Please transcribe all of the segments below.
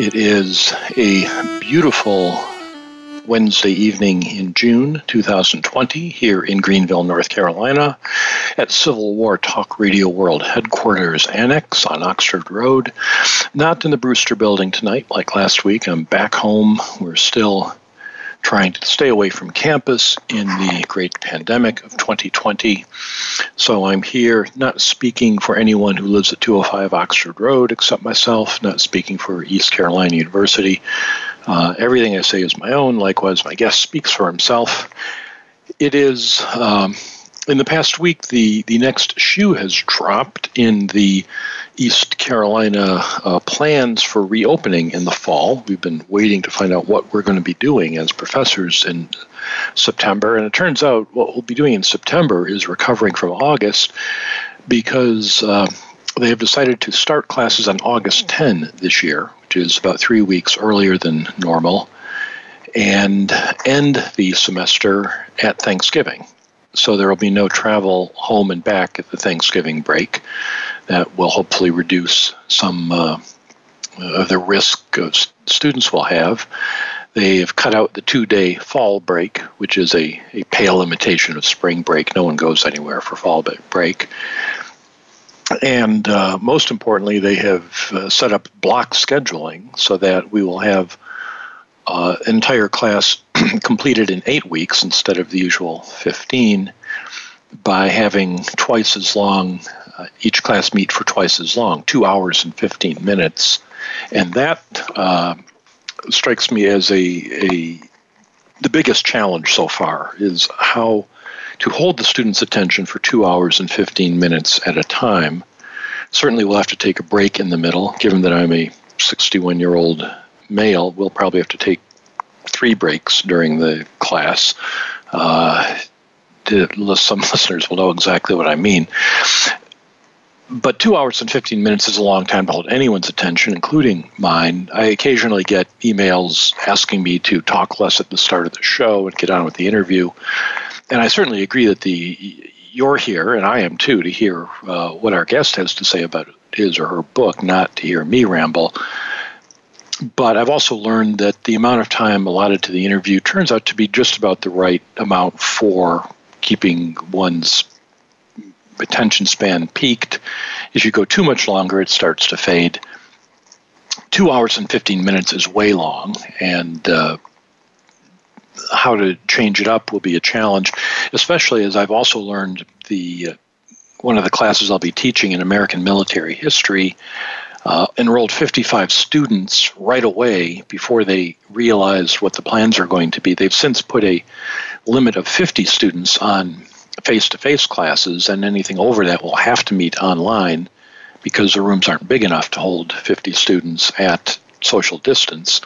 It is a beautiful Wednesday evening in June 2020 here in Greenville, North Carolina, at Civil War Talk Radio World Headquarters Annex on Oxford Road. Not in the Brewster Building tonight like last week. I'm back home. We're still trying to stay away from campus in the great pandemic of 2020. So I'm here not speaking for anyone who lives at 205 Oxford Road except myself, not speaking for East Carolina University. Uh, everything I say is my own. Likewise, my guest speaks for himself. It is. Um, in the past week, the, the next shoe has dropped in the East Carolina uh, plans for reopening in the fall. We've been waiting to find out what we're going to be doing as professors in September. And it turns out what we'll be doing in September is recovering from August because uh, they have decided to start classes on August 10 this year, which is about three weeks earlier than normal, and end the semester at Thanksgiving so there will be no travel home and back at the Thanksgiving break. That will hopefully reduce some uh, of the risk of students will have. They have cut out the two day fall break, which is a, a pale imitation of spring break. No one goes anywhere for fall break. And uh, most importantly, they have uh, set up block scheduling so that we will have uh, entire class completed in eight weeks instead of the usual 15 by having twice as long, uh, each class meet for twice as long, two hours and 15 minutes. And that uh, strikes me as a, a the biggest challenge so far is how to hold the student's attention for two hours and 15 minutes at a time. Certainly, we'll have to take a break in the middle, given that I'm a 61 year old male, we'll probably have to take three breaks during the class. Uh, some listeners will know exactly what I mean. But two hours and 15 minutes is a long time to hold anyone's attention, including mine. I occasionally get emails asking me to talk less at the start of the show and get on with the interview. And I certainly agree that the you're here, and I am too, to hear uh, what our guest has to say about his or her book, not to hear me ramble. But I've also learned that the amount of time allotted to the interview turns out to be just about the right amount for keeping one's attention span peaked. If you go too much longer, it starts to fade. Two hours and 15 minutes is way long, and uh, how to change it up will be a challenge, especially as I've also learned the uh, one of the classes I'll be teaching in American military history uh, enrolled 55 students right away before they realized what the plans are going to be. They've since put a limit of 50 students on face to face classes, and anything over that will have to meet online because the rooms aren't big enough to hold 50 students at social distance.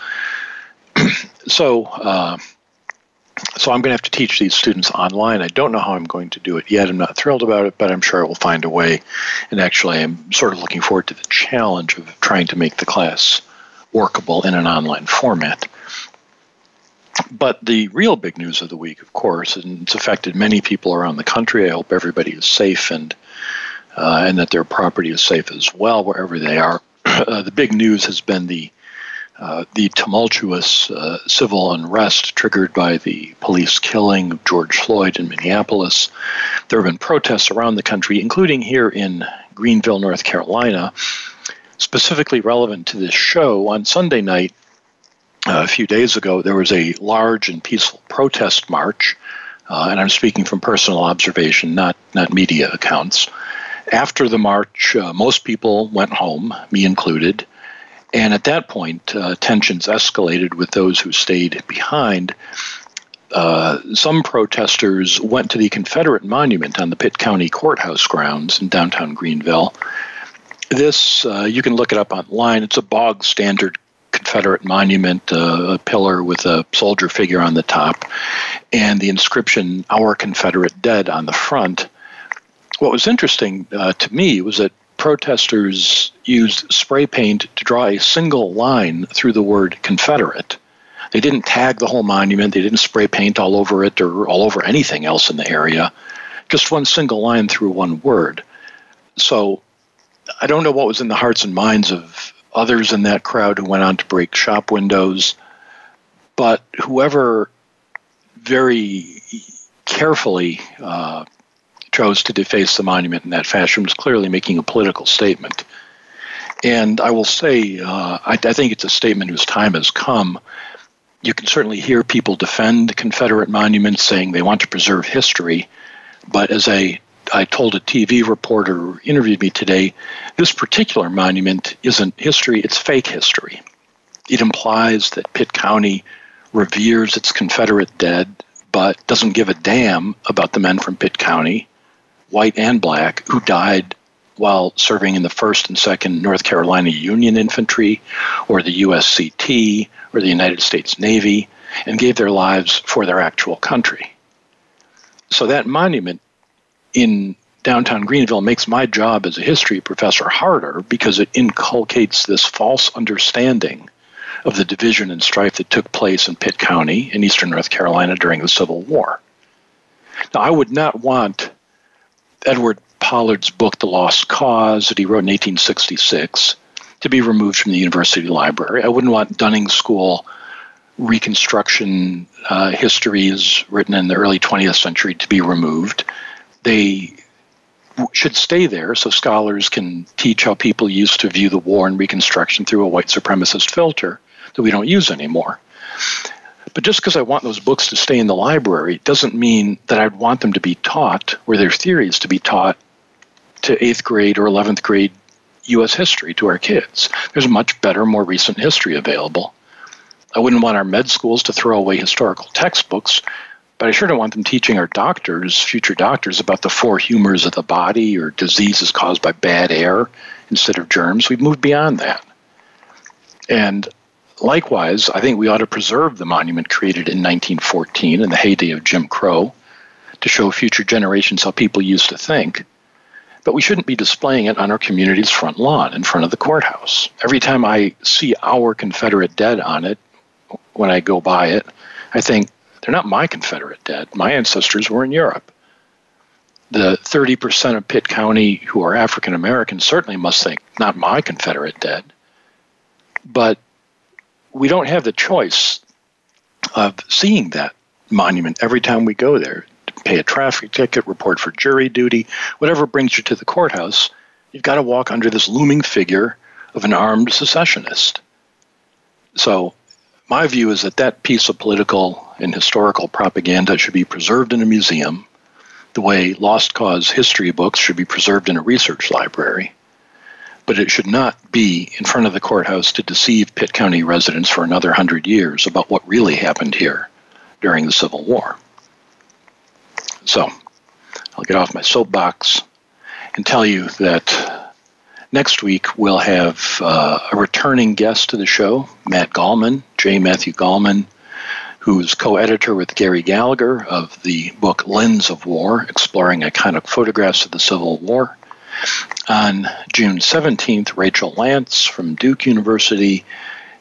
so, uh, so I'm going to have to teach these students online. I don't know how I'm going to do it yet. I'm not thrilled about it, but I'm sure I will find a way. And actually, I'm sort of looking forward to the challenge of trying to make the class workable in an online format. But the real big news of the week, of course, and it's affected many people around the country. I hope everybody is safe and uh, and that their property is safe as well wherever they are. Uh, the big news has been the uh, the tumultuous uh, civil unrest triggered by the police killing of George Floyd in Minneapolis. There have been protests around the country, including here in Greenville, North Carolina. Specifically relevant to this show, on Sunday night, a few days ago, there was a large and peaceful protest march, uh, and I'm speaking from personal observation, not, not media accounts. After the march, uh, most people went home, me included. And at that point, uh, tensions escalated with those who stayed behind. Uh, some protesters went to the Confederate monument on the Pitt County Courthouse grounds in downtown Greenville. This, uh, you can look it up online, it's a bog standard Confederate monument, uh, a pillar with a soldier figure on the top, and the inscription "Our Confederate Dead" on the front. What was interesting uh, to me was that protesters used spray paint to draw a single line through the word Confederate. They didn't tag the whole monument, they didn't spray paint all over it or all over anything else in the area, just one single line through one word. So I don't know what was in the hearts and minds of others in that crowd who went on to break shop windows, but whoever very carefully uh, chose to deface the monument in that fashion was clearly making a political statement. And I will say, uh, I, I, think it's a statement whose time has come. You can certainly hear people defend Confederate monuments, saying they want to preserve history. But as I, I told a TV reporter who interviewed me today, this particular monument isn't history, it's fake history. It implies that Pitt County reveres its Confederate dead, but doesn't give a damn about the men from Pitt County white and black, who died while serving in the 1st and 2nd North Carolina Union Infantry or the USCT or the United States Navy and gave their lives for their actual country. So that monument in downtown Greenville makes my job as a history professor harder because it inculcates this false understanding of the division and strife that took place in Pitt County in eastern North Carolina during the Civil War. Now, I would not want Edward Pollard's book, The Lost Cause, that he wrote in 1866, to be removed from the university library. I wouldn't want Dunning School Reconstruction uh, histories written in the early 20th century to be removed. They should stay there so scholars can teach how people used to view the war and Reconstruction through a white supremacist filter that we don't use anymore. But just because I want those books to stay in the library doesn't mean that I'd want them to be taught, or their theories to be taught to eighth grade or 11th grade U.S. history to our kids. There's much better, more recent history available. I wouldn't want our med schools to throw away historical textbooks, but I sure don't want them teaching our doctors, future doctors, about the four humors of the body or diseases caused by bad air instead of germs. We've moved beyond that. And Likewise, I think we ought to preserve the monument created in 1914 in the heyday of Jim Crow to show future generations how people used to think. But we shouldn't be displaying it on our community's front lawn in front of the courthouse. Every time I see our Confederate dead on it, when I go by it, I think they're not my Confederate dead. My ancestors were in Europe. The 30% of Pitt County who are African American certainly must think, not my Confederate dead. But we don't have the choice of seeing that monument every time we go there. Pay a traffic ticket, report for jury duty, whatever brings you to the courthouse, you've got to walk under this looming figure of an armed secessionist. So, my view is that that piece of political and historical propaganda should be preserved in a museum, the way Lost Cause history books should be preserved in a research library but it should not be in front of the courthouse to deceive Pitt County residents for another hundred years about what really happened here during the Civil War. So, I'll get off my soapbox and tell you that next week we'll have uh, a returning guest to the show, Matt Gallman, J. Matthew Gallman, who's co editor with Gary Gallagher of the book Lens of War, exploring iconic photographs of the Civil War. On June 17th, Rachel Lance from Duke University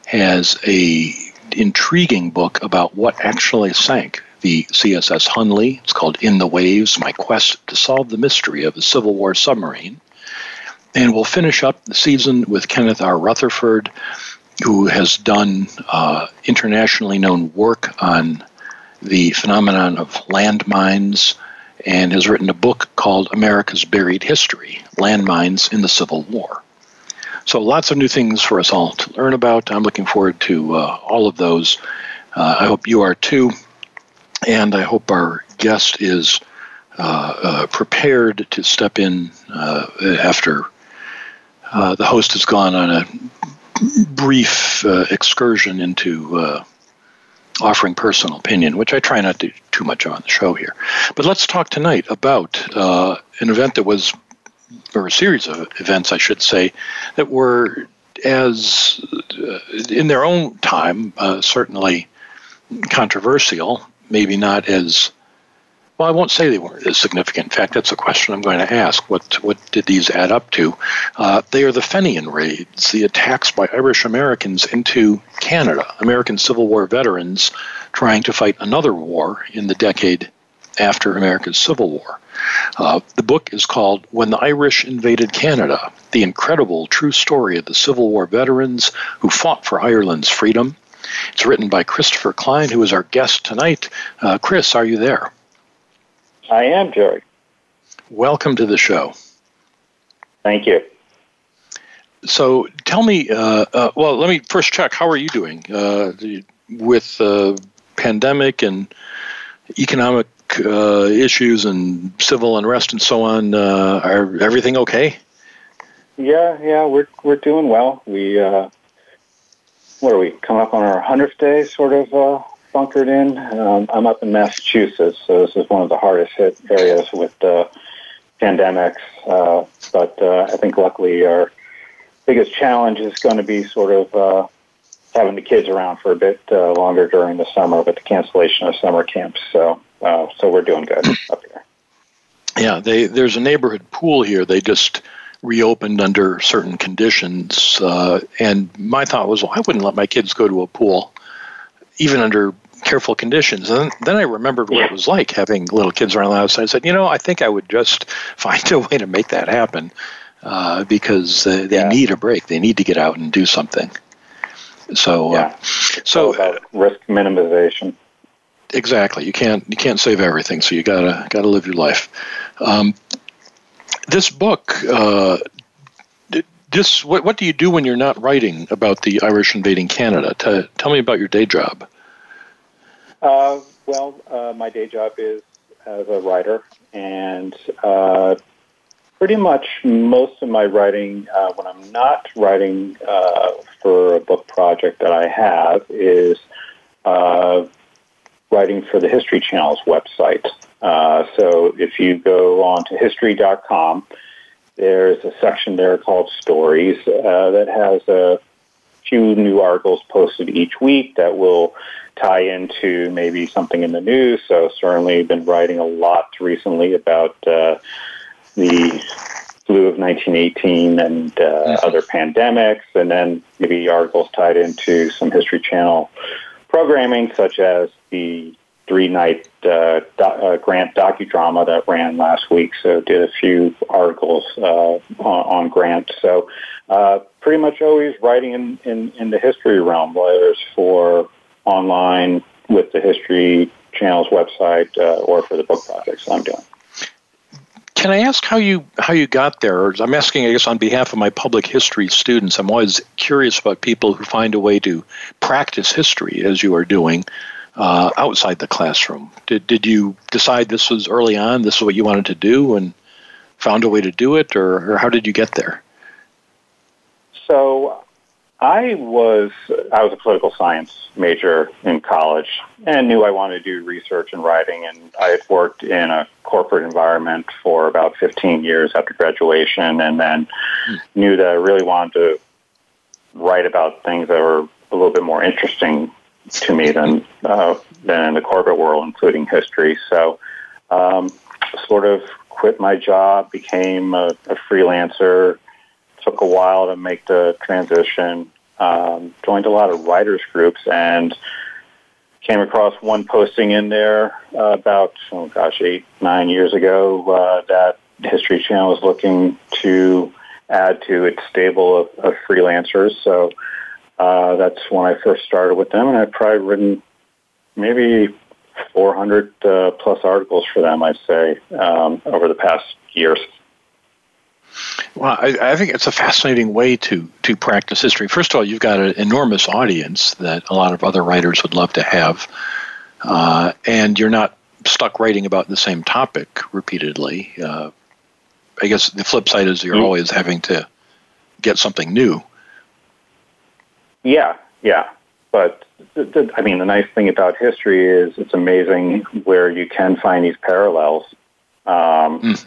has a intriguing book about what actually sank the CSS Hunley. It's called In the Waves: My Quest to Solve the Mystery of a Civil War Submarine. And we'll finish up the season with Kenneth R. Rutherford, who has done uh, internationally known work on the phenomenon of landmines and has written a book called America's Buried History Landmines in the Civil War. So, lots of new things for us all to learn about. I'm looking forward to uh, all of those. Uh, I hope you are too. And I hope our guest is uh, uh prepared to step in uh, after uh, the host has gone on a brief excursion into offering personal opinion, which I try not to do too much on the show here. But let's talk tonight about uh, an event that was, or a series of events, I should say, that were as uh, in their own time, uh, certainly controversial, maybe not as well, I won't say they weren't as significant. In fact, that's a question I'm going to ask. What what did these add up to? Uh, they are the Fenian raids, the attacks by Irish Americans into Canada, American Civil War veterans trying to fight another war in the decade after America's Civil War. Uh, the book is called When the Irish Invaded Canada The Incredible True Story of the Civil War Veterans Who Fought for Ireland's Freedom. It's written by Christopher Klein, who is our guest tonight. Uh, Chris, are you there? I am, Jerry. Welcome to the show. Thank you. So tell me, uh, uh, well, let me first check. How are you doing uh, with uh, pandemic and economic uh, issues and civil unrest and so on? Uh, are everything okay? Yeah, yeah, we're we're doing well. We what are we coming up on our hundredth day, sort of bunkered in. Um, I'm up in Massachusetts, so this is one of the hardest hit areas with uh, pandemics. Uh, but uh, I think luckily our biggest challenge is going to be sort of uh, having the kids around for a bit uh, longer during the summer with the cancellation of summer camps. So, uh, so we're doing good up here. Yeah, they, there's a neighborhood pool here. They just reopened under certain conditions, uh, and my thought was, well, I wouldn't let my kids go to a pool even under careful conditions. And then I remembered what it was like having little kids around the house. I said, you know, I think I would just find a way to make that happen uh, because uh, they yeah. need a break. They need to get out and do something. So, uh, so uh, risk minimization. Exactly. You can't you can't save everything, so you gotta gotta live your life. Um, this book. Uh, this what, what do you do when you're not writing about the Irish invading Canada? T- tell me about your day job. Uh, well, uh, my day job is as a writer, and uh, pretty much most of my writing, uh, when I'm not writing uh, for a book project that I have, is uh, writing for the History Channel's website. so if you go on to history.com, there's a section there called Stories that has a few new articles posted each week that will tie into maybe something in the news. So certainly been writing a lot recently about uh, the flu of 1918 and uh, mm-hmm. other pandemics, and then maybe articles tied into some History Channel programming, such as the three-night uh, do- uh, Grant docudrama that ran last week. So did a few articles uh, on, on, Grant. So uh, pretty much always writing in, in, in the history realm, whether it's for online with the History Channel's website uh, or for the book projects I'm doing. Can I ask how you how you got there? I'm asking, I guess, on behalf of my public history students. I'm always curious about people who find a way to practice history, as you are doing, uh, outside the classroom. Did did you decide this was early on? This is what you wanted to do, and found a way to do it, or, or how did you get there? So I was I was a political science major in college and knew I wanted to do research and writing and I had worked in a corporate environment for about 15 years after graduation and then knew that I really wanted to write about things that were a little bit more interesting to me than uh, than in the corporate world, including history. So, um, sort of quit my job, became a, a freelancer, took a while to make the transition. Um, joined a lot of writers groups and came across one posting in there uh, about oh gosh eight nine years ago uh, that History Channel was looking to add to its stable of, of freelancers. So uh, that's when I first started with them, and I've probably written maybe 400 uh, plus articles for them. I'd say um, over the past years. Well, I, I, think it's a fascinating way to to practice history. First of all, you've got an enormous audience that a lot of other writers would love to have, uh, and you're not stuck writing about the same topic repeatedly. Uh, I guess the flip side is you're mm-hmm. always having to get something new. Yeah, yeah, but the, the, I mean, the nice thing about history is it's amazing where you can find these parallels. Um, mm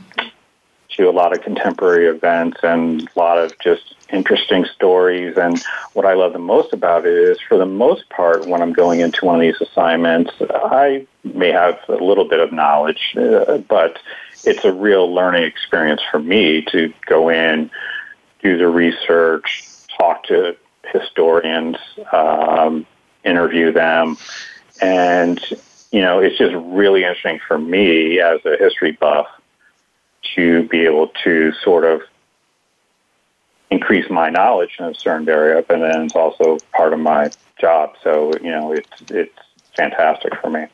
to a lot of contemporary events and a lot of just interesting stories. And what I love the most about it is, for the most part, when I'm going into one of these assignments, I may have a little bit of knowledge, uh, but it's a real learning experience for me to go in, do the research, talk to historians, um, interview them, and you know, it's just really interesting for me as a history buff to be able to sort of increase my knowledge in a certain area, but then it's also part of my job. So you know, it's it's fantastic for me.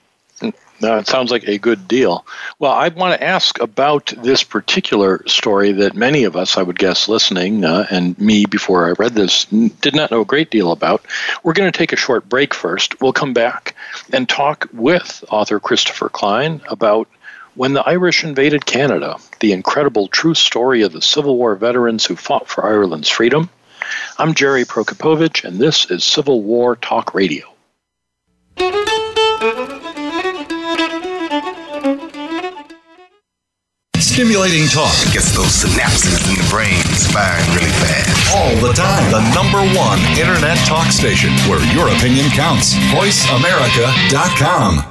No, it sounds like a good deal. Well, I want to ask about this particular story that many of us, I would guess, listening, uh, and me before I read this, did not know a great deal about. We're going to take a short break first. We'll come back and talk with author Christopher Klein about when the Irish invaded Canada, the incredible true story of the Civil War veterans who fought for Ireland's freedom. I'm Jerry Prokopowicz, and this is Civil War Talk Radio. Stimulating talk it gets those synapses in the brain firing really fast. All the time. The number one internet talk station where your opinion counts. VoiceAmerica.com.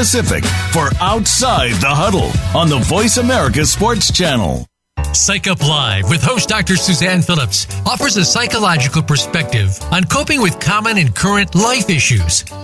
Pacific for Outside the Huddle on the Voice America Sports Channel. Psych Up Live with host Dr. Suzanne Phillips offers a psychological perspective on coping with common and current life issues.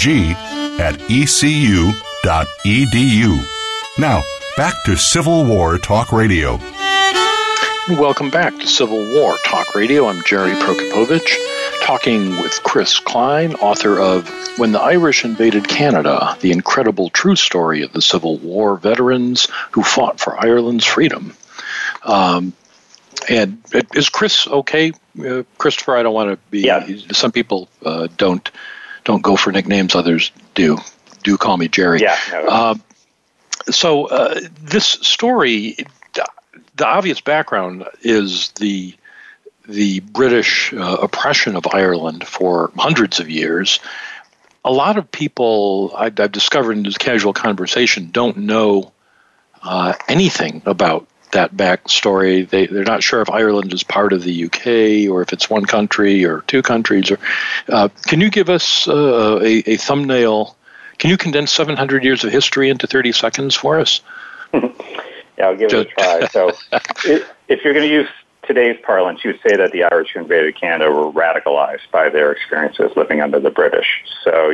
G at ecu.edu. Now, back to Civil War Talk Radio. Welcome back to Civil War Talk Radio. I'm Jerry Prokopowicz, talking with Chris Klein, author of When the Irish Invaded Canada The Incredible True Story of the Civil War Veterans Who Fought for Ireland's Freedom. Um, and is Chris okay, uh, Christopher? I don't want to be. Yeah. Some people uh, don't don't go for nicknames. Others do. Do call me Jerry. Yeah. No. Uh, so uh, this story, the obvious background is the the British uh, oppression of Ireland for hundreds of years. A lot of people I, have discovered in this casual conversation don't know uh, anything about that backstory. They they're not sure if Ireland is part of the UK or if it's one country or two countries. Or uh, can you give us uh, a, a thumbnail? Can you condense 700 years of history into 30 seconds for us? yeah, I'll give it a try. So, if you're going to use today's parlance, you would say that the Irish who invaded Canada were radicalized by their experiences living under the British. So,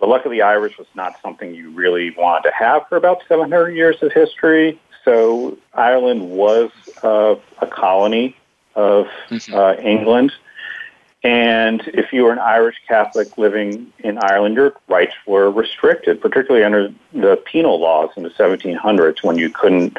the luck of the Irish was not something you really wanted to have for about 700 years of history. So Ireland was uh, a colony of mm-hmm. uh, England. And if you were an Irish Catholic living in Ireland, your rights were restricted, particularly under the penal laws in the 1700s when you couldn't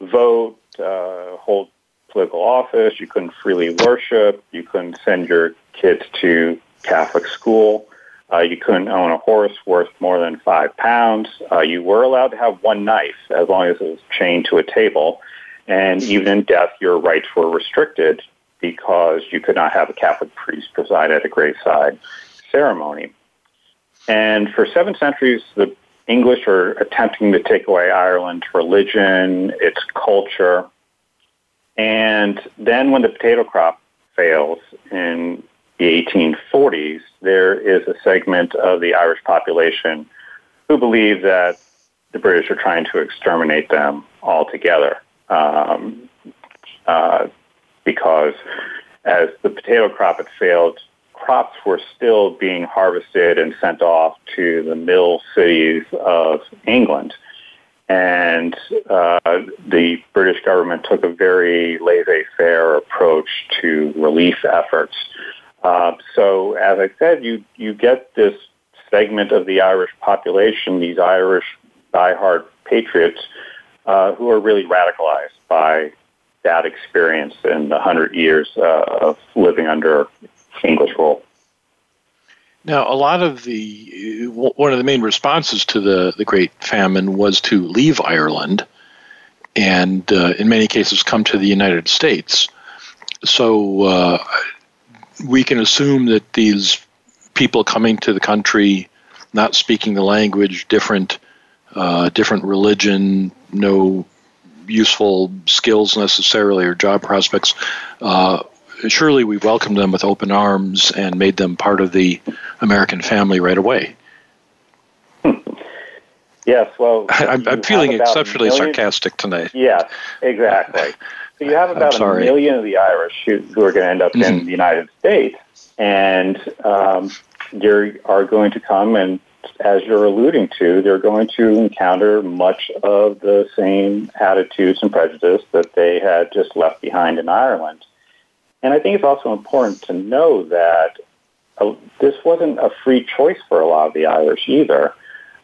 vote, uh, hold political office, you couldn't freely worship, you couldn't send your kids to Catholic school. Uh, you couldn't own a horse worth more than five pounds. Uh, you were allowed to have one knife as long as it was chained to a table. And even in death, your rights were restricted because you could not have a Catholic priest preside at a graveside ceremony. And for seven centuries, the English are attempting to take away Ireland's religion, its culture. And then when the potato crop fails in the 1840s, there is a segment of the Irish population who believe that the British are trying to exterminate them altogether. Um, uh, because as the potato crop had failed, crops were still being harvested and sent off to the mill cities of England. And uh, the British government took a very laissez faire approach to relief efforts. Uh, so, as I said, you, you get this segment of the Irish population, these Irish diehard patriots, uh, who are really radicalized by that experience in the hundred years uh, of living under English rule. Now, a lot of the one of the main responses to the the Great Famine was to leave Ireland, and uh, in many cases come to the United States. So uh, we can assume that these people coming to the country, not speaking the language, different uh, different religion, no useful skills necessarily or job prospects, uh, surely we welcomed them with open arms and made them part of the American family right away. yes, well, I'm, I'm feeling exceptionally sarcastic tonight. Yes, exactly. So you have about a million of the Irish who, who are going to end up mm-hmm. in the United States, and um, they are going to come and as you're alluding to, they're going to encounter much of the same attitudes and prejudice that they had just left behind in Ireland. And I think it's also important to know that uh, this wasn't a free choice for a lot of the Irish either.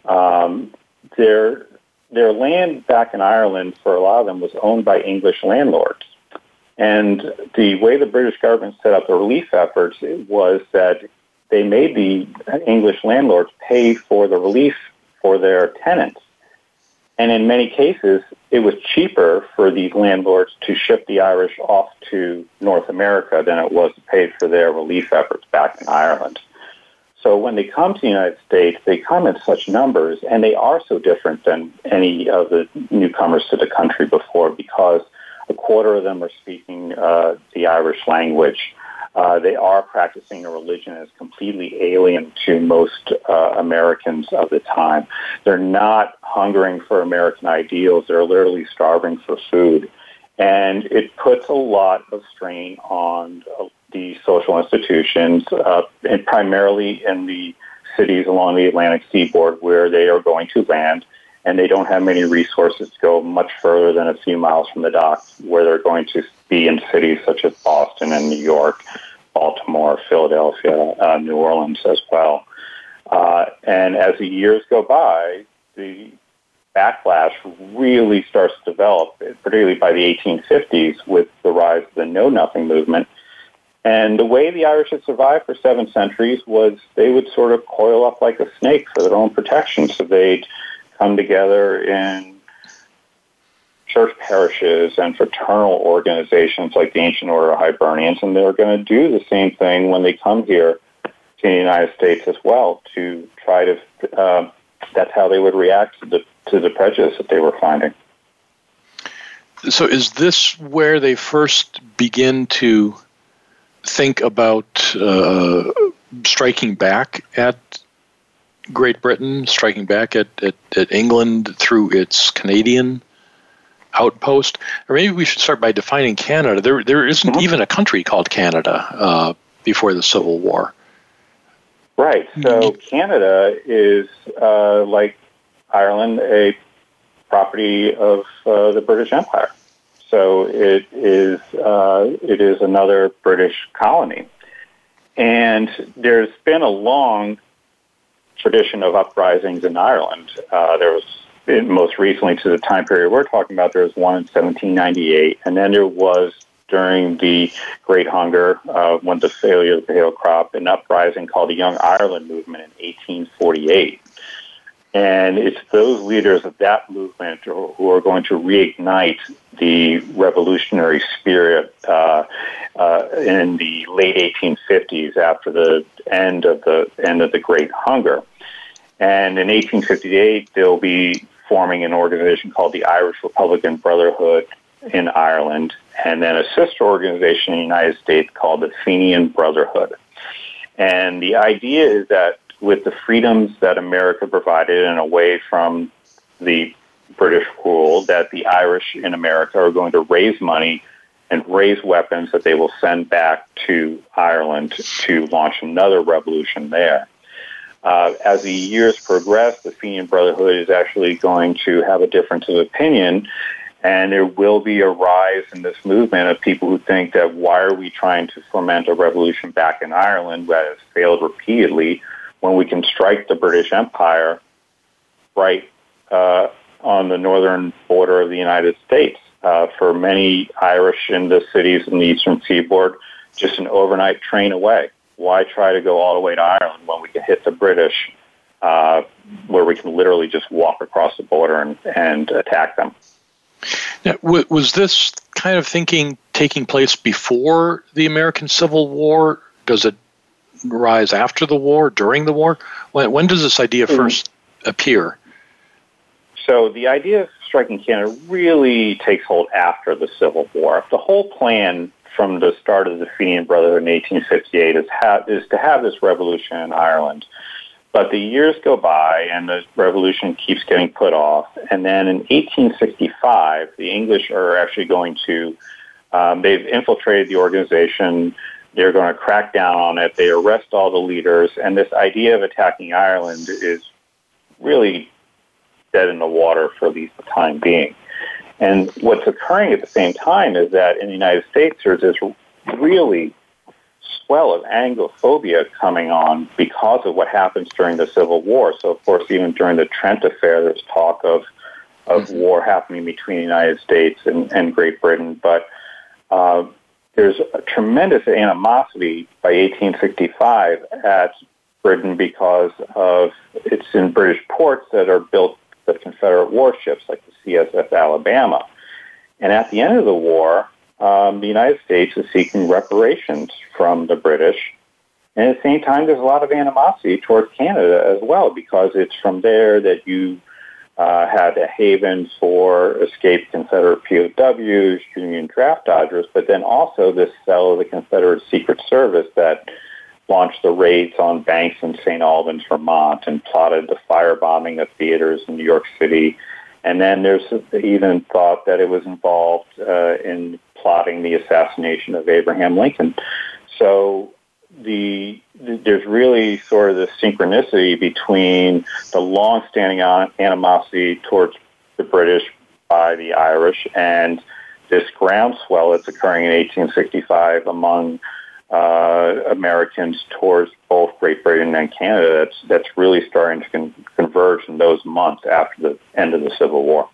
Um, their their land back in Ireland for a lot of them was owned by English landlords. And the way the British government set up the relief efforts was that they made the English landlords pay for the relief for their tenants. And in many cases, it was cheaper for these landlords to ship the Irish off to North America than it was to pay for their relief efforts back in Ireland. So when they come to the United States, they come in such numbers, and they are so different than any of the newcomers to the country before because a quarter of them are speaking uh, the Irish language. Uh, they are practicing a religion that is completely alien to most uh, Americans of the time. They're not hungering for American ideals. They're literally starving for food. And it puts a lot of strain on the social institutions, uh, and primarily in the cities along the Atlantic seaboard where they are going to land and they don't have many resources to go much further than a few miles from the dock, where they're going to be in cities such as Boston and New York, Baltimore, Philadelphia, uh, New Orleans as well. Uh, and as the years go by, the backlash really starts to develop, particularly by the 1850s with the rise of the Know Nothing movement. And the way the Irish had survived for seven centuries was they would sort of coil up like a snake for their own protection. So they'd come together in church parishes and fraternal organizations like the Ancient Order of Hibernians, and they're going to do the same thing when they come here to the United States as well to try to. Uh, that's how they would react to the to the prejudice that they were finding. So, is this where they first begin to think about uh, striking back at Great Britain, striking back at, at, at England through its Canadian outpost? Or maybe we should start by defining Canada. There, there isn't mm-hmm. even a country called Canada uh, before the Civil War. Right. So mm-hmm. Canada is uh, like Ireland, a property of uh, the British Empire. So it is uh, it is another British colony, and there's been a long tradition of uprisings in Ireland. Uh, there was most recently to the time period we're talking about. There was one in 1798, and then there was during the Great Hunger, uh, when the failure of the potato crop, an uprising called the Young Ireland Movement in 1848. And it's those leaders of that movement who are going to reignite the revolutionary spirit uh, uh, in the late 1850s after the end of the end of the Great Hunger. And in 1858, they'll be forming an organization called the Irish Republican Brotherhood in Ireland, and then a sister organization in the United States called the Fenian Brotherhood. And the idea is that with the freedoms that America provided and away from the British rule, that the Irish in America are going to raise money and raise weapons that they will send back to Ireland to launch another revolution there. Uh, as the years progress, the Fenian Brotherhood is actually going to have a difference of opinion, and there will be a rise in this movement of people who think that why are we trying to foment a revolution back in Ireland that has failed repeatedly when we can strike the British Empire right uh, on the northern border of the United States. Uh, for many Irish in the cities in the eastern seaboard, just an overnight train away why try to go all the way to Ireland when we can hit the British, uh, where we can literally just walk across the border and, and attack them? Now, was this kind of thinking taking place before the American Civil War? Does it rise after the war, during the war? When, when does this idea 1st mm-hmm. appear? So the idea of striking Canada really takes hold after the Civil War. The whole plan from the start of the Fenian Brotherhood in 1858 is, ha- is to have this revolution in Ireland. But the years go by and the revolution keeps getting put off. And then in 1865, the English are actually going to, um, they've infiltrated the organization. They're going to crack down on it. They arrest all the leaders. And this idea of attacking Ireland is really dead in the water for at least the time being. And what's occurring at the same time is that in the United States, there's this really swell of Anglophobia coming on because of what happens during the Civil War. So, of course, even during the Trent Affair, there's talk of of mm-hmm. war happening between the United States and, and Great Britain. But uh, there's a tremendous animosity by 1865 at Britain because of it's in British ports that are built the Confederate warships like the CSS Alabama. And at the end of the war, um, the United States is seeking reparations from the British. And at the same time, there's a lot of animosity towards Canada as well because it's from there that you uh, had a haven for escaped Confederate POWs, Union draft dodgers, but then also this cell of the Confederate Secret Service that launched the raids on banks in St. Albans, Vermont, and plotted the firebombing of theaters in New York City. And then there's even thought that it was involved uh, in plotting the assassination of Abraham Lincoln. So the, the, there's really sort of the synchronicity between the long-standing animosity towards the British by the Irish and this groundswell that's occurring in 1865 among uh, Americans towards both Great Britain and Canada that's, that's really starting to con- converge in those months after the end of the Civil War.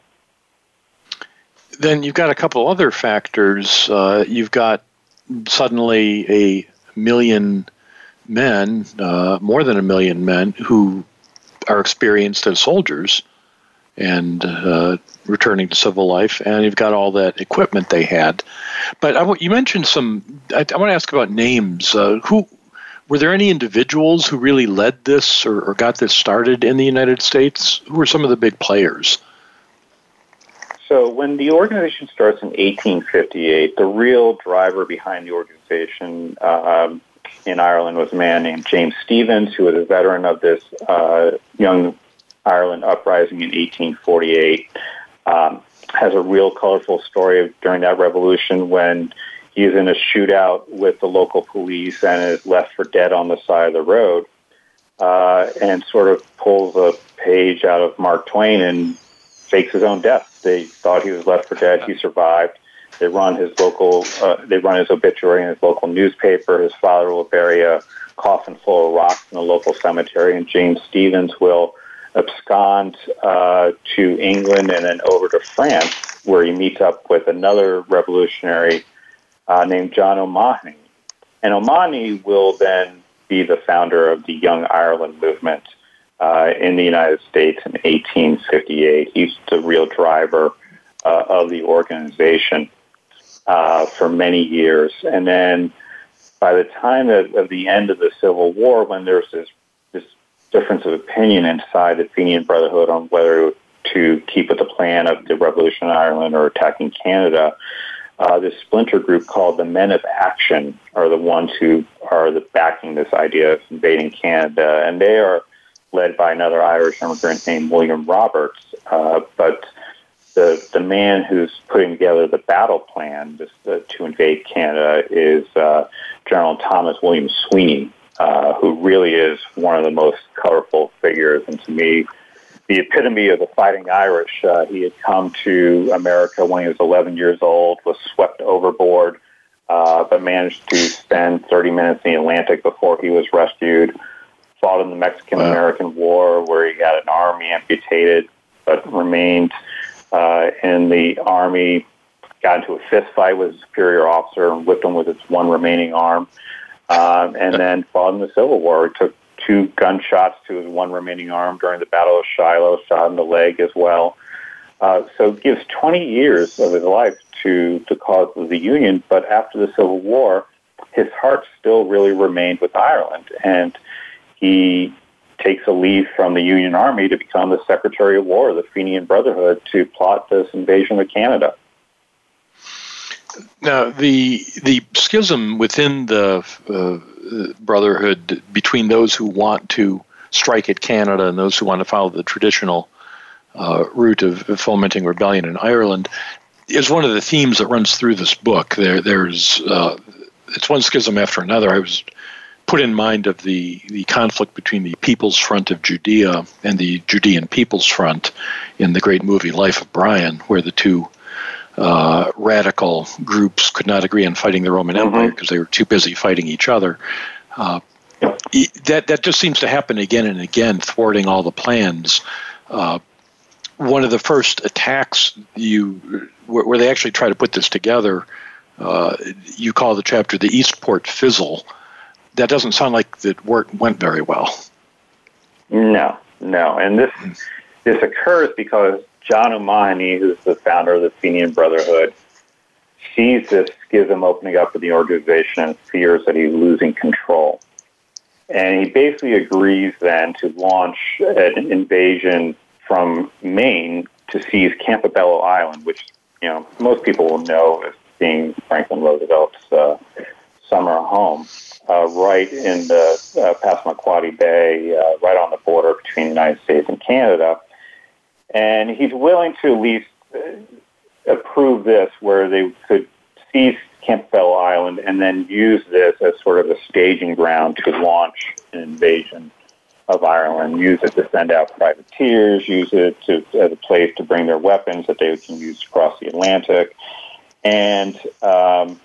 Then you've got a couple other factors. Uh, you've got suddenly a million men, uh, more than a million men, who are experienced as soldiers and uh, returning to civil life, and you've got all that equipment they had. But I, you mentioned some. I, I want to ask about names. Uh, who were there any individuals who really led this or, or, got this started in the United States? Who were some of the big players? So when the organization starts in 1858, the real driver behind the organization um, in Ireland was a man named James Stephens, who was a veteran of this uh, young Ireland uprising in 1848. Um, has a real colorful story of during that revolution when he's in a shootout with the local police and is left for dead on the side of the road, uh, and sort of pulls a page out of Mark Twain and fakes his own death. They thought he was left for dead. He survived. They run his local. Uh, they run his obituary in his local newspaper. His father will bury a coffin full of rocks in a local cemetery, and James Stephens will abscond uh, to England and then over to France, where he meets up with another revolutionary uh, named John O'Mahony. And O'Mahony will then be the founder of the Young Ireland movement uh, in the United States in 1858. He's the real driver uh, of the organization uh, for many years. And then by the time of, of, the end of the Civil War, when there's this, this difference of opinion inside the Fenian Brotherhood on whether to keep with the plan of the revolution in Ireland or attacking Canada, uh, this splinter group called the Men of Action are the ones who are the, backing this idea of invading Canada, and they are led by another Irish immigrant named William Roberts. Uh, but the the man who's putting together the battle plan uh, to invade Canada is uh, General Thomas William Sweeney, uh, who really is one of the most colorful figures, and to me, the epitome of the fighting Irish. Uh, he had come to America when he was 11 years old, was swept overboard, uh, but managed to spend 30 minutes in the Atlantic before he was rescued. Fought in the Mexican American War, where he had an arm amputated, but remained uh, in the army. Got into a fist fight with a superior officer and whipped him with his one remaining arm. Um, and then fought in the Civil War. He took two gunshots to his one remaining arm during the Battle of Shiloh, shot in the leg as well. Uh, so gives 20 years of his life to the cause of the Union, but after the Civil War, his heart still really remained with Ireland, and he takes a leave from the Union Army to become the Secretary of War of the Fenian Brotherhood to plot this invasion of Canada. Now, the the schism within the uh, brotherhood between those who want to strike at Canada and those who want to follow the traditional uh, route of fomenting rebellion in Ireland is one of the themes that runs through this book. There, there's uh, it's one schism after another. I was put in mind of the, the conflict between the People's Front of Judea and the Judean People's Front in the great movie Life of Brian, where the two uh, radical groups could not agree on fighting the Roman mm-hmm. Empire because they were too busy fighting each other. Uh, that that just seems to happen again and again, thwarting all the plans. Uh, one of the first attacks you where, where, they actually try to put this together, uh, you call the chapter the Eastport Fizzle. That doesn't sound like the work went very well. No, no, and this this occurs because John O'Mahony, who's the founder of the Fenian Brotherhood, sees this schism opening up in the organization and fears that he's losing control. And he basically agrees then to launch an invasion from Maine to seize Campobello Island, which you know most people will know as being Franklin Roosevelt's uh, summer home, uh, right in the uh, Passamaquoddy Bay, uh, right on the border between the United States and Canada and he's willing to at least uh, approve this, where they could seize Campobello Island and then use this as sort of a staging ground to launch an invasion of Ireland. Use it to send out privateers. Use it to, as a place to bring their weapons that they can use across the Atlantic. And um,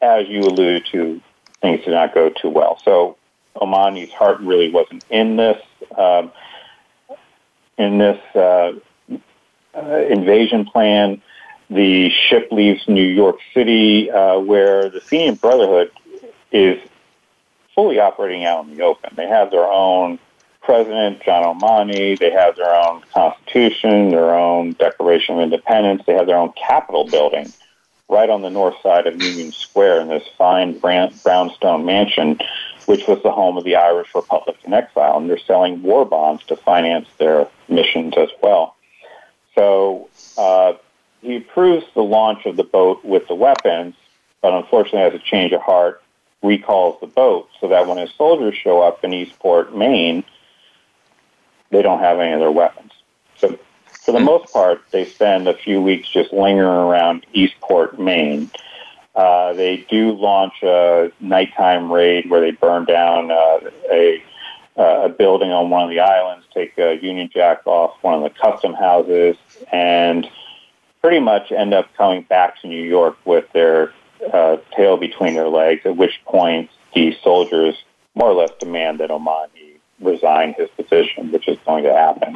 as you alluded to, things did not go too well. So O'Mahony's heart really wasn't in this. Um, in this uh, uh, invasion plan. The ship leaves New York City, uh, where the Fenian Brotherhood is fully operating out in the open. They have their own president, John Omani. They have their own constitution, their own Declaration of Independence. They have their own Capitol building right on the north side of Union Square in this fine brownstone mansion which was the home of the Irish Republic in exile, and they're selling war bonds to finance their missions as well. So uh, he approves the launch of the boat with the weapons, but unfortunately has a change of heart, recalls the boat, so that when his soldiers show up in Eastport, Maine, they don't have any of their weapons. So for the most part, they spend a few weeks just lingering around Eastport, Maine. Uh, they do launch a nighttime raid where they burn down uh, a, uh, a building on one of the islands, take a Union Jack off one of the custom houses, and pretty much end up coming back to New York with their uh, tail between their legs, at which point the soldiers more or less demand that O'Mahony resign his position, which is going to happen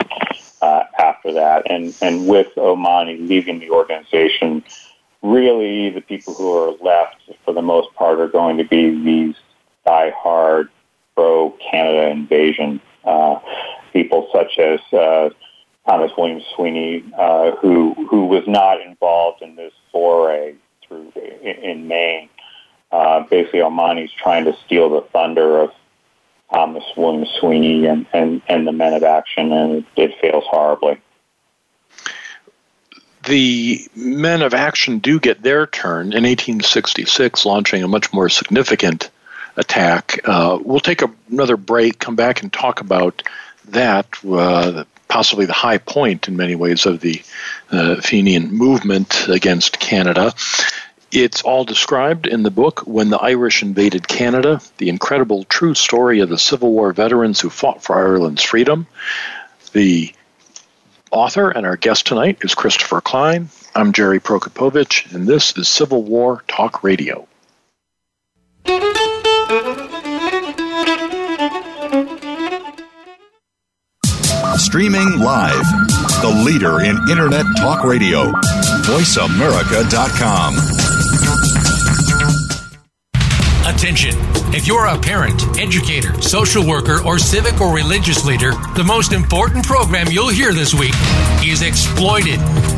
uh, after that. And, and with O'Mahony leaving the organization, really the people who are left, for the most part, are going to be these die-hard pro-Canada invasion uh, people such as uh, Thomas William Sweeney, uh, who who was not involved in this foray through in, in Maine. Uh, basically, O'Mahony's trying to steal the thunder of Thomas William Sweeney and, and, and the men of action, and it, it fails horribly the men of action do get their turn in 1866, launching a much more significant attack. Uh, we'll take a, another break, come back and talk about that, uh, possibly the high point in many ways of the uh, Fenian movement against Canada. It's all described in the book When the Irish Invaded Canada, the incredible true story of the Civil War veterans who fought for Ireland's freedom. The author and our guest tonight is Christopher Klein. I'm Jerry Prokopowicz, and this is Civil War Talk Radio. Streaming live, the leader in Internet Talk Radio, VoiceAmerica.com. Attention. If you're a parent, educator, social worker, or civic or religious leader, the most important program you'll hear this week is Exploited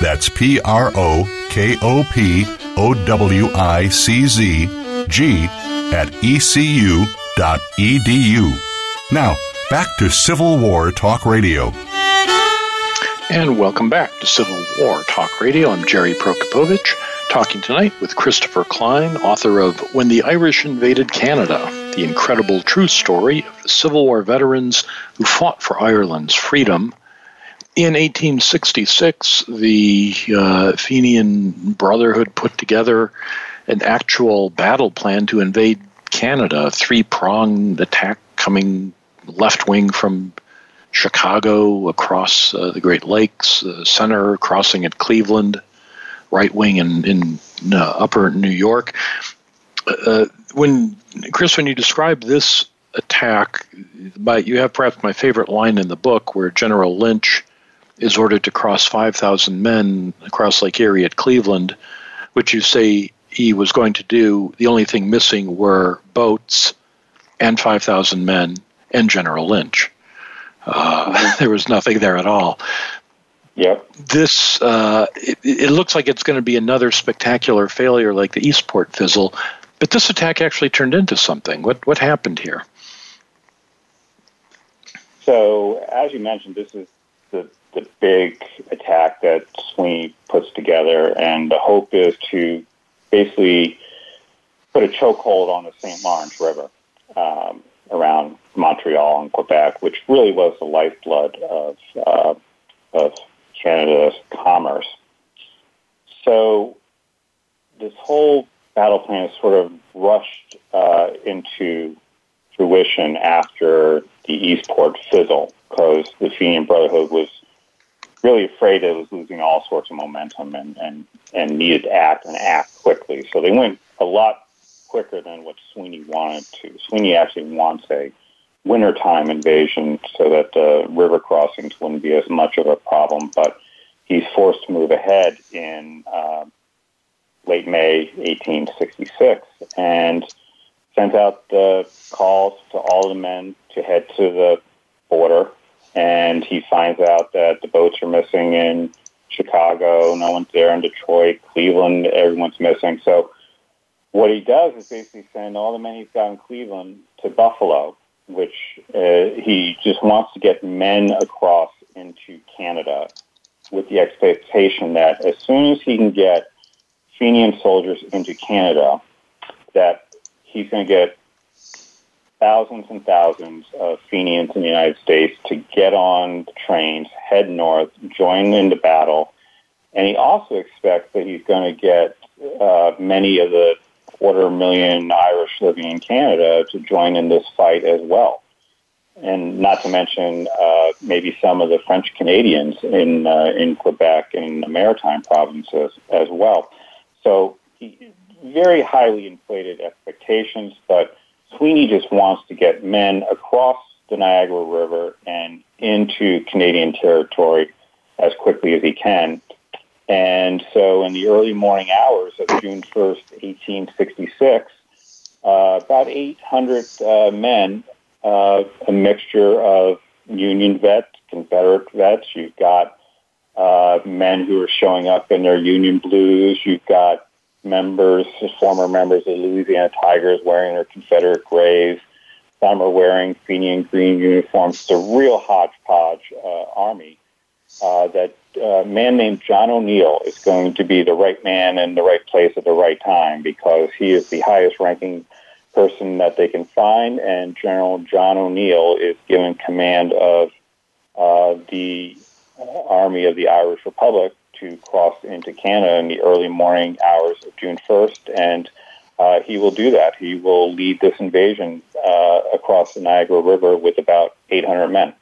That's P R O K O P O W I C Z G at ecu.edu. Now, back to Civil War Talk Radio. And welcome back to Civil War Talk Radio. I'm Jerry Prokopowicz, talking tonight with Christopher Klein, author of When the Irish Invaded Canada The Incredible True Story of the Civil War Veterans Who Fought for Ireland's Freedom. In 1866, the uh, Fenian Brotherhood put together an actual battle plan to invade Canada, a three pronged attack coming left wing from Chicago across uh, the Great Lakes, uh, center crossing at Cleveland, right wing in, in uh, upper New York. Uh, when Chris, when you describe this attack, you have perhaps my favorite line in the book where General Lynch is ordered to cross 5,000 men across Lake Erie at Cleveland, which you say he was going to do. The only thing missing were boats and 5,000 men and General Lynch. Uh, there was nothing there at all. Yep. This uh, it, it looks like it's going to be another spectacular failure like the Eastport fizzle, but this attack actually turned into something. What what happened here? So, as you mentioned, this is the, big attack that Sweeney puts together, and the hope is to basically put a chokehold on the St. Lawrence River um, around Montreal and Quebec, which really was the lifeblood of, uh, of Canada's commerce. So, this whole battle plan is sort of rushed uh, into fruition after the Eastport fizzle because the Fenian Brotherhood was really afraid it was losing all sorts of momentum and, and, and needed to act and act quickly. So they went a lot quicker than what Sweeney wanted to. Sweeney actually wants a wintertime invasion so that the river crossings wouldn't be as much of a problem, but he's forced to move ahead in uh, late May 1866 and sends out the calls to all the men to head to the border. And he finds out that the boats are missing in Chicago, no one's there in Detroit, Cleveland, everyone's missing. So what he does is basically send all the men he's got in Cleveland to Buffalo, which uh, he just wants to get men across into Canada with the expectation that as soon as he can get Fenian soldiers into Canada, that he's going to get thousands and thousands of Fenians in the United States to get on the trains, head north, join in the battle. And he also expects that he's going to get uh, many of the quarter million Irish living in Canada to join in this fight as well. And not to mention uh, maybe some of the French Canadians in uh, in Quebec and the Maritime provinces as well. So very highly inflated expectations, but Sweeney just wants to get men across the Niagara River and into Canadian territory as quickly as he can. And so in the early morning hours of June 1st, 1866, uh, about 800 uh, men, uh, a mixture of Union vets, Confederate vets, you've got uh, men who are showing up in their Union blues, you've got members, former members of the Louisiana Tigers wearing their Confederate grays. Some are wearing Fenian green uniforms. It's a real hodgepodge uh, army uh, that uh, man named John O'Neill is going to be the right man in the right place at the right time because he is the highest ranking person that they can find, and General John O'Neill is given command of uh, the Army of the Irish Republic to cross into Canada in the early morning hours of June 1st, and uh, he will do that. He will lead this invasion uh, across the Niagara River with about 800 men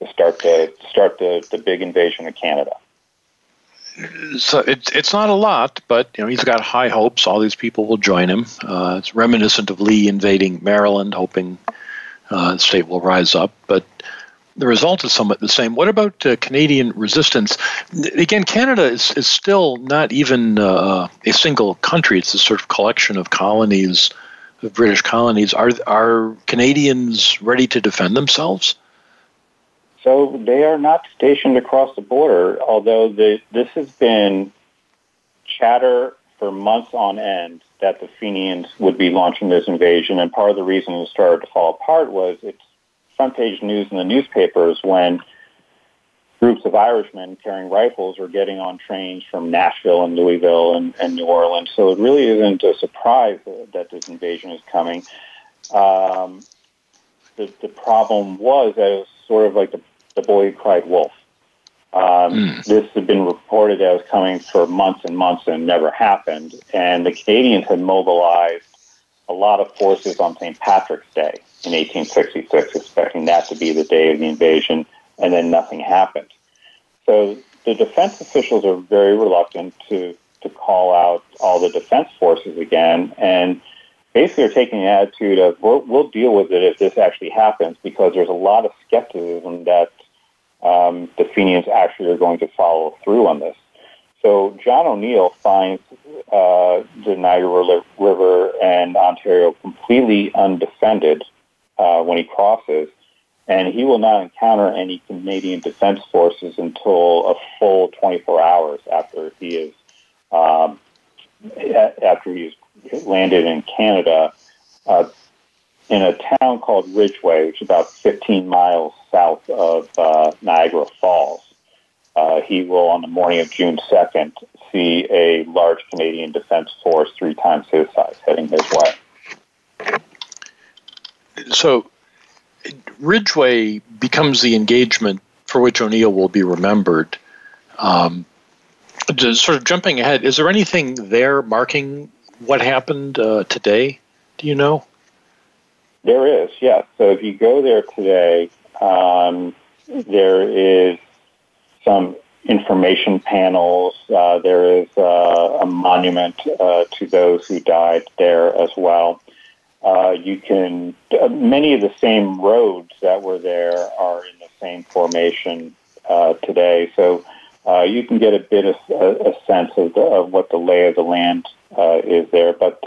to start the start the, the big invasion of Canada. So it's it's not a lot, but you know he's got high hopes. All these people will join him. Uh, it's reminiscent of Lee invading Maryland, hoping uh, the state will rise up. But the result is somewhat the same. What about uh, Canadian resistance? Again, Canada is, is still not even uh, a single country. It's a sort of collection of colonies, of British colonies. Are are Canadians ready to defend themselves? So they are not stationed across the border, although the, this has been chatter for months on end that the Fenians would be launching this invasion. And part of the reason it started to fall apart was it's front page news in the newspapers when groups of Irishmen carrying rifles are getting on trains from Nashville and Louisville and, and New Orleans. So it really isn't a surprise that this invasion is coming. Um, the, the problem was that it was sort of like the, the boy who cried wolf. Um, mm. This had been reported as coming for months and months and never happened. And the Canadians had mobilized a lot of forces on St. Patrick's Day in 1866, expecting that to be the day of the invasion, and then nothing happened. So the defense officials are very reluctant to, to call out all the defense forces again, and basically are taking the attitude of we'll, we'll deal with it if this actually happens, because there's a lot of skepticism that um, the Fenians actually are going to follow through on this. So John O'Neill finds uh, the Niagara River and Ontario completely undefended uh, when he crosses, and he will not encounter any Canadian Defense Forces until a full 24 hours after he is um, after he's landed in Canada. Uh, in a town called Ridgeway, which is about 15 miles south of uh, Niagara Falls. Uh, he will, on the morning of June 2nd, see a large Canadian Defense Force three times his size heading his way. So, Ridgeway becomes the engagement for which O'Neill will be remembered. Um, sort of jumping ahead, is there anything there marking what happened uh, today? Do you know? There is, yes. So if you go there today, um, there is some information panels. Uh, there is uh, a monument uh, to those who died there as well. Uh, you can uh, many of the same roads that were there are in the same formation uh, today. So you can get a bit of a, a sense of, the, of what the lay of the land is there. But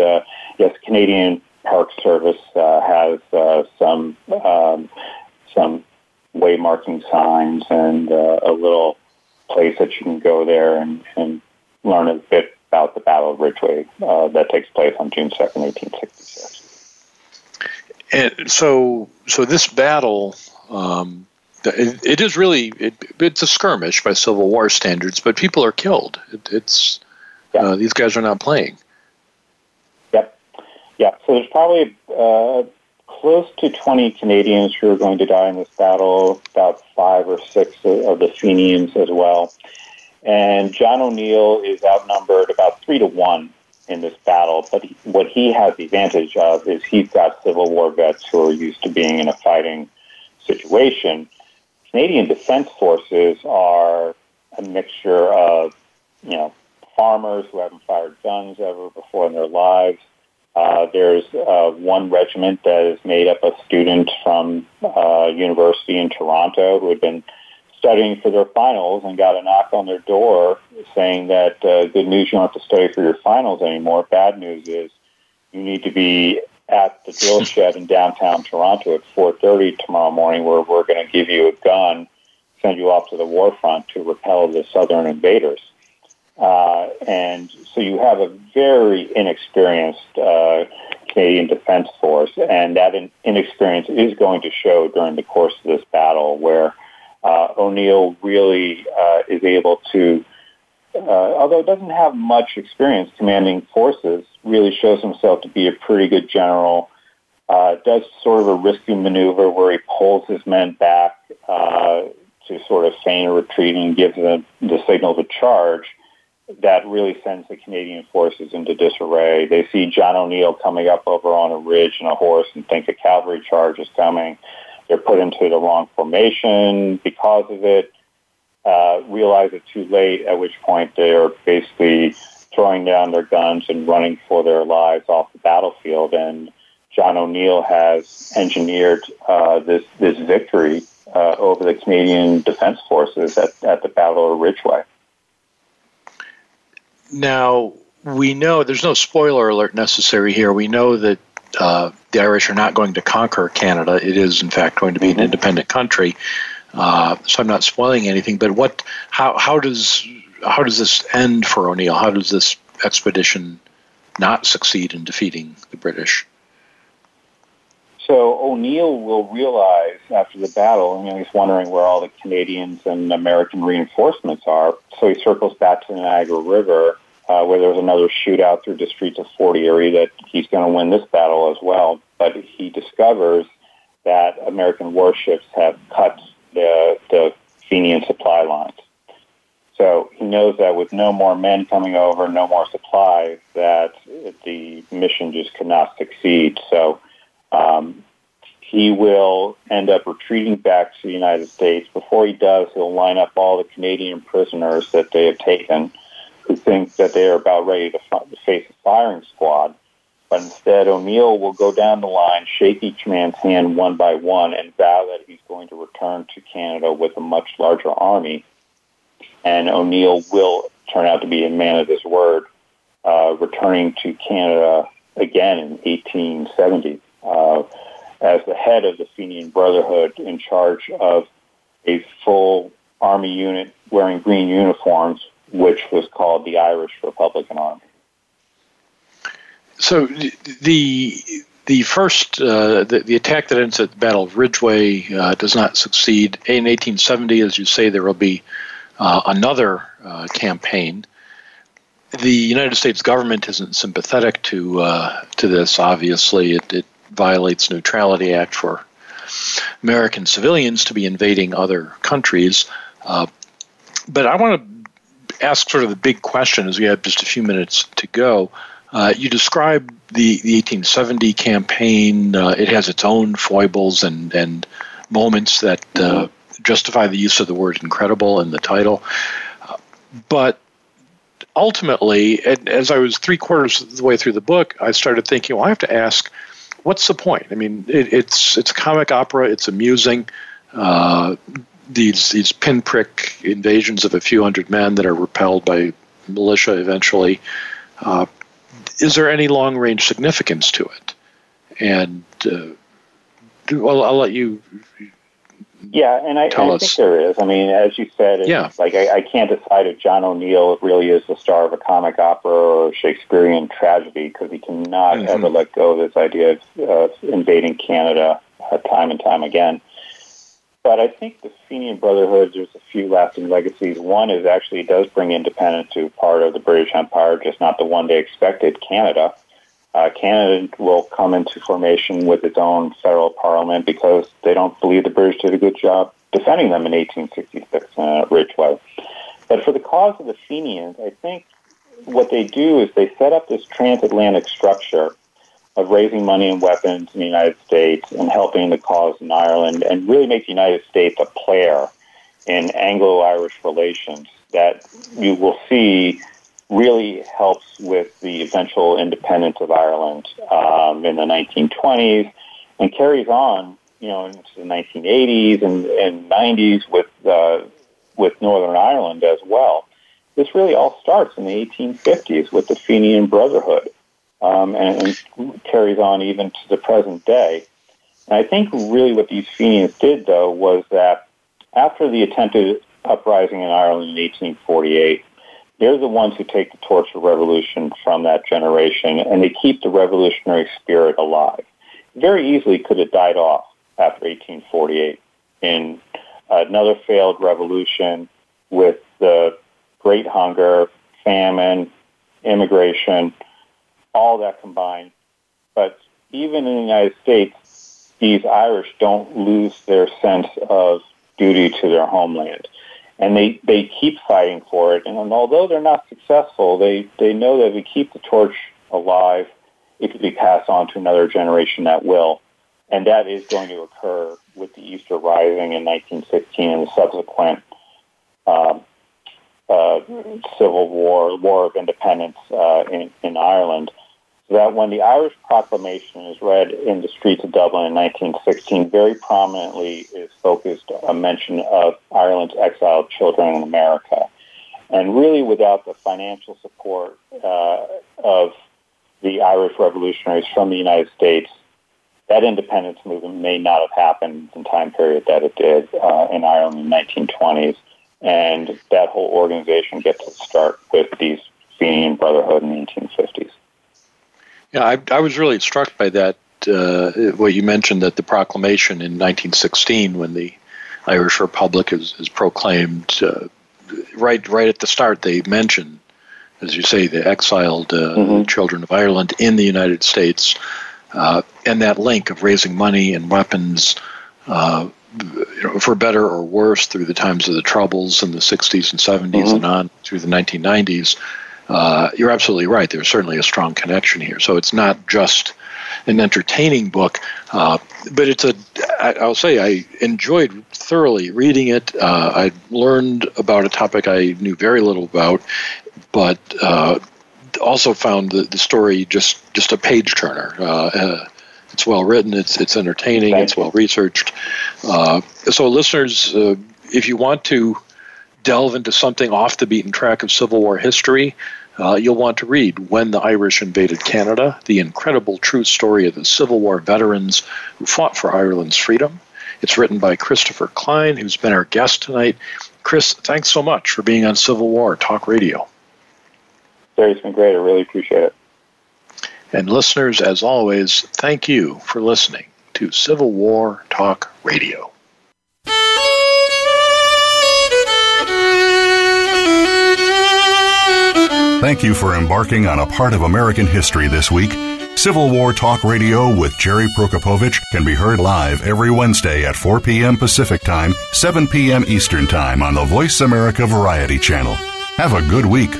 yes, Canadian Park Service has some um, some way marking signs and uh, a little place that you can go there and, and learn a bit about the Battle of Ridgeway uh, that takes place on June second, eighteen sixty six. And so, so this battle, um, it, it is really it, it's a skirmish by Civil War standards, but people are killed. It, it's uh, these guys are not playing. Yep, yeah. So there's probably uh, close to 20 Canadians who are going to die in this battle. About five or six of the Fenians as well. And John O'Neill is outnumbered about three to one in this battle. But he, what he has the advantage of is he's got Civil War vets who are used to being in a fighting situation. Canadian Defense Forces are a mixture of, you know, farmers who haven't fired guns ever before in their lives. Uh, there's uh, one regiment that is made up of students from uh, university in Toronto who had been studying for their finals and got a knock on their door saying that uh, good news, you don't have to study for your finals anymore. Bad news is you need to be at the drill shed in downtown Toronto at 4:30 tomorrow morning, where we're going to give you a gun, send you off to the war front to repel the southern invaders. Uh, and so you have a very inexperienced uh, Canadian Defense Force, and that in- inexperience is going to show during the course of this battle, where uh, O'Neill really uh, is able to, uh, although doesn't have much experience commanding forces, really shows himself to be a pretty good general. Uh, does sort of a risky maneuver where he pulls his men back to sort of feign a retreat and gives them the signal to charge. That really sends the Canadian forces into disarray. They see John O'Neill coming up over on a ridge in a horse and think a cavalry charge is coming. They're put into the wrong formation because of it. Uh, realize it too late, at which point they are basically throwing down their guns and running for their lives off the battlefield. And John O'Neill has engineered uh, this this victory uh, over the Canadian Defense Forces at, at the Battle of Ridgeway. Now we know there's no spoiler alert necessary here. We know that uh, the Irish are not going to conquer Canada. It is, in fact, going to be an mm-hmm. independent country. Uh, so I'm not spoiling anything. But what? How? How does? How does this end for O'Neill? How does this expedition not succeed in defeating the British? So O'Neill will realize after the battle, you know, he's wondering where all the Canadians and American reinforcements are. So he circles back to the Niagara River uh, where there was another shootout through the streets of Fort Erie that he's going to win this battle as well. But he discovers that American warships have cut the, the Fenian supply lines. So he knows that with no more men coming over, no more supplies, that the mission just cannot succeed. So um, he will end up retreating back to the United States. Before he does, he'll line up all the Canadian prisoners that they have taken who think that they are about ready to, face a firing squad. But instead, O'Neill will go down the line, shake each man's hand one by one, and vow that he's going to return to Canada with a much larger army. And O'Neill will turn out to be a man of his word, uh, returning to Canada again in 1870 uh, as the head of the Fenian Brotherhood in charge of a full army unit wearing green uniforms which was called the Irish Republican Army. So the the first uh, the, the, attack that ends at the Battle of Ridgeway uh, does not succeed. In 1870, as you say, there will be uh, another uh, campaign. The United States government isn't sympathetic to uh, to this. Obviously, it, it violates Neutrality Act for American civilians to be invading other countries. Uh, but I want to ask sort of the big question as we have just a few minutes to go. Uh, you describe the, the 1870 campaign. Uh, it has its own foibles and, and moments that uh, justify the use of the word incredible in the title. Uh, but ultimately, as I was three quarters of the way through the book, I started thinking, well, I have to ask, what's the point? I mean, it, it's it's a comic opera. It's amusing. These these pinprick invasions of a few hundred men that are repelled by militia eventually. Uh, is there any long range significance to it? And uh, well, I'll let you. Yeah, and I, I think there is. I mean, as you said, it's yeah. like I, I can't decide if John O'Neill really is the star of a comic opera or a Shakespearean tragedy because he cannot mm-hmm. ever let go of this idea of uh, invading Canada uh, time and time again. But I think the Fenian Brotherhood, there's a few lasting legacies. One is actually it does bring independence to part of the British Empire, just not the one they expected, Canada. Uh, Canada will come into formation with its own federal parliament because they don't believe the British did a good job defending them in 1866 in Ridgeway. But for the cause of the Fenians, I think what they do is they set up this transatlantic structure of raising money and weapons in the United States and helping the cause in Ireland and really make the United States a player in Anglo-Irish relations that you will see really helps with the eventual independence of Ireland um, in the 1920s and carries on, you know, into the 1980s and, and 90s with uh, with Northern Ireland as well. This really all starts in the 1850s with the Fenian Brotherhood um, and, and carries on even to the present day. And I think really what these Fenians did, though, was that after the attempted uprising in Ireland in 1848, they're the ones who take the torch of revolution from that generation, and they keep the revolutionary spirit alive. Very easily could have died off after 1848 in another failed revolution with the Great Hunger, famine, immigration, all that combined. But even in the United States, these Irish don't lose their sense of duty to their homeland. And they, they keep fighting for it. And although they're not successful, they, they know that if we keep the torch alive, it could be passed on to another generation that will. And that is going to occur with the Easter Rising in 1916 and the subsequent um, uh, Civil War, War of Independence uh, in, in Ireland that when the Irish Proclamation is read in the streets of Dublin in 1916, very prominently is focused a mention of Ireland's exiled children in America. And really, without the financial support uh, of the Irish revolutionaries from the United States, that independence movement may not have happened in the time period that it did uh, in Ireland in the 1920s. And that whole organization gets its start with these Fenian Brotherhood in the 1850s. Yeah, I, I was really struck by that. Uh, what you mentioned that the proclamation in 1916, when the Irish Republic is, is proclaimed, uh, right right at the start, they mention, as you say, the exiled uh, mm-hmm. children of Ireland in the United States, uh, and that link of raising money and weapons. You know, for better or worse, through the times of the Troubles in the 60s and 70s mm-hmm. and on through the 1990s, uh, you're absolutely right. There's certainly a strong connection here. So it's not just an entertaining book, uh, but it's a. I, I'll say I enjoyed thoroughly reading it. Uh, I learned about a topic I knew very little about, but uh, also found the, the story just just a page turner. Uh, uh, it's well written. It's it's entertaining. It's well researched. so listeners, if you want to delve into something off the beaten track of Civil War history, uh, you'll want to read When the Irish Invaded Canada, the incredible true story of the Civil War veterans who fought for Ireland's freedom. It's written by Christopher Klein, who's been our guest tonight. Chris, thanks so much for being on Civil War Talk Radio. It's been great. I really appreciate it. And listeners, as always, thank you for listening to Civil War Talk Radio. Thank you for embarking on a part of American history this week. Civil War Talk Radio with Jerry Prokopowicz can be heard live every Wednesday at 4 p.m. Pacific Time, 7 p.m. Eastern Time on the Voice America Variety Channel. Have a good week.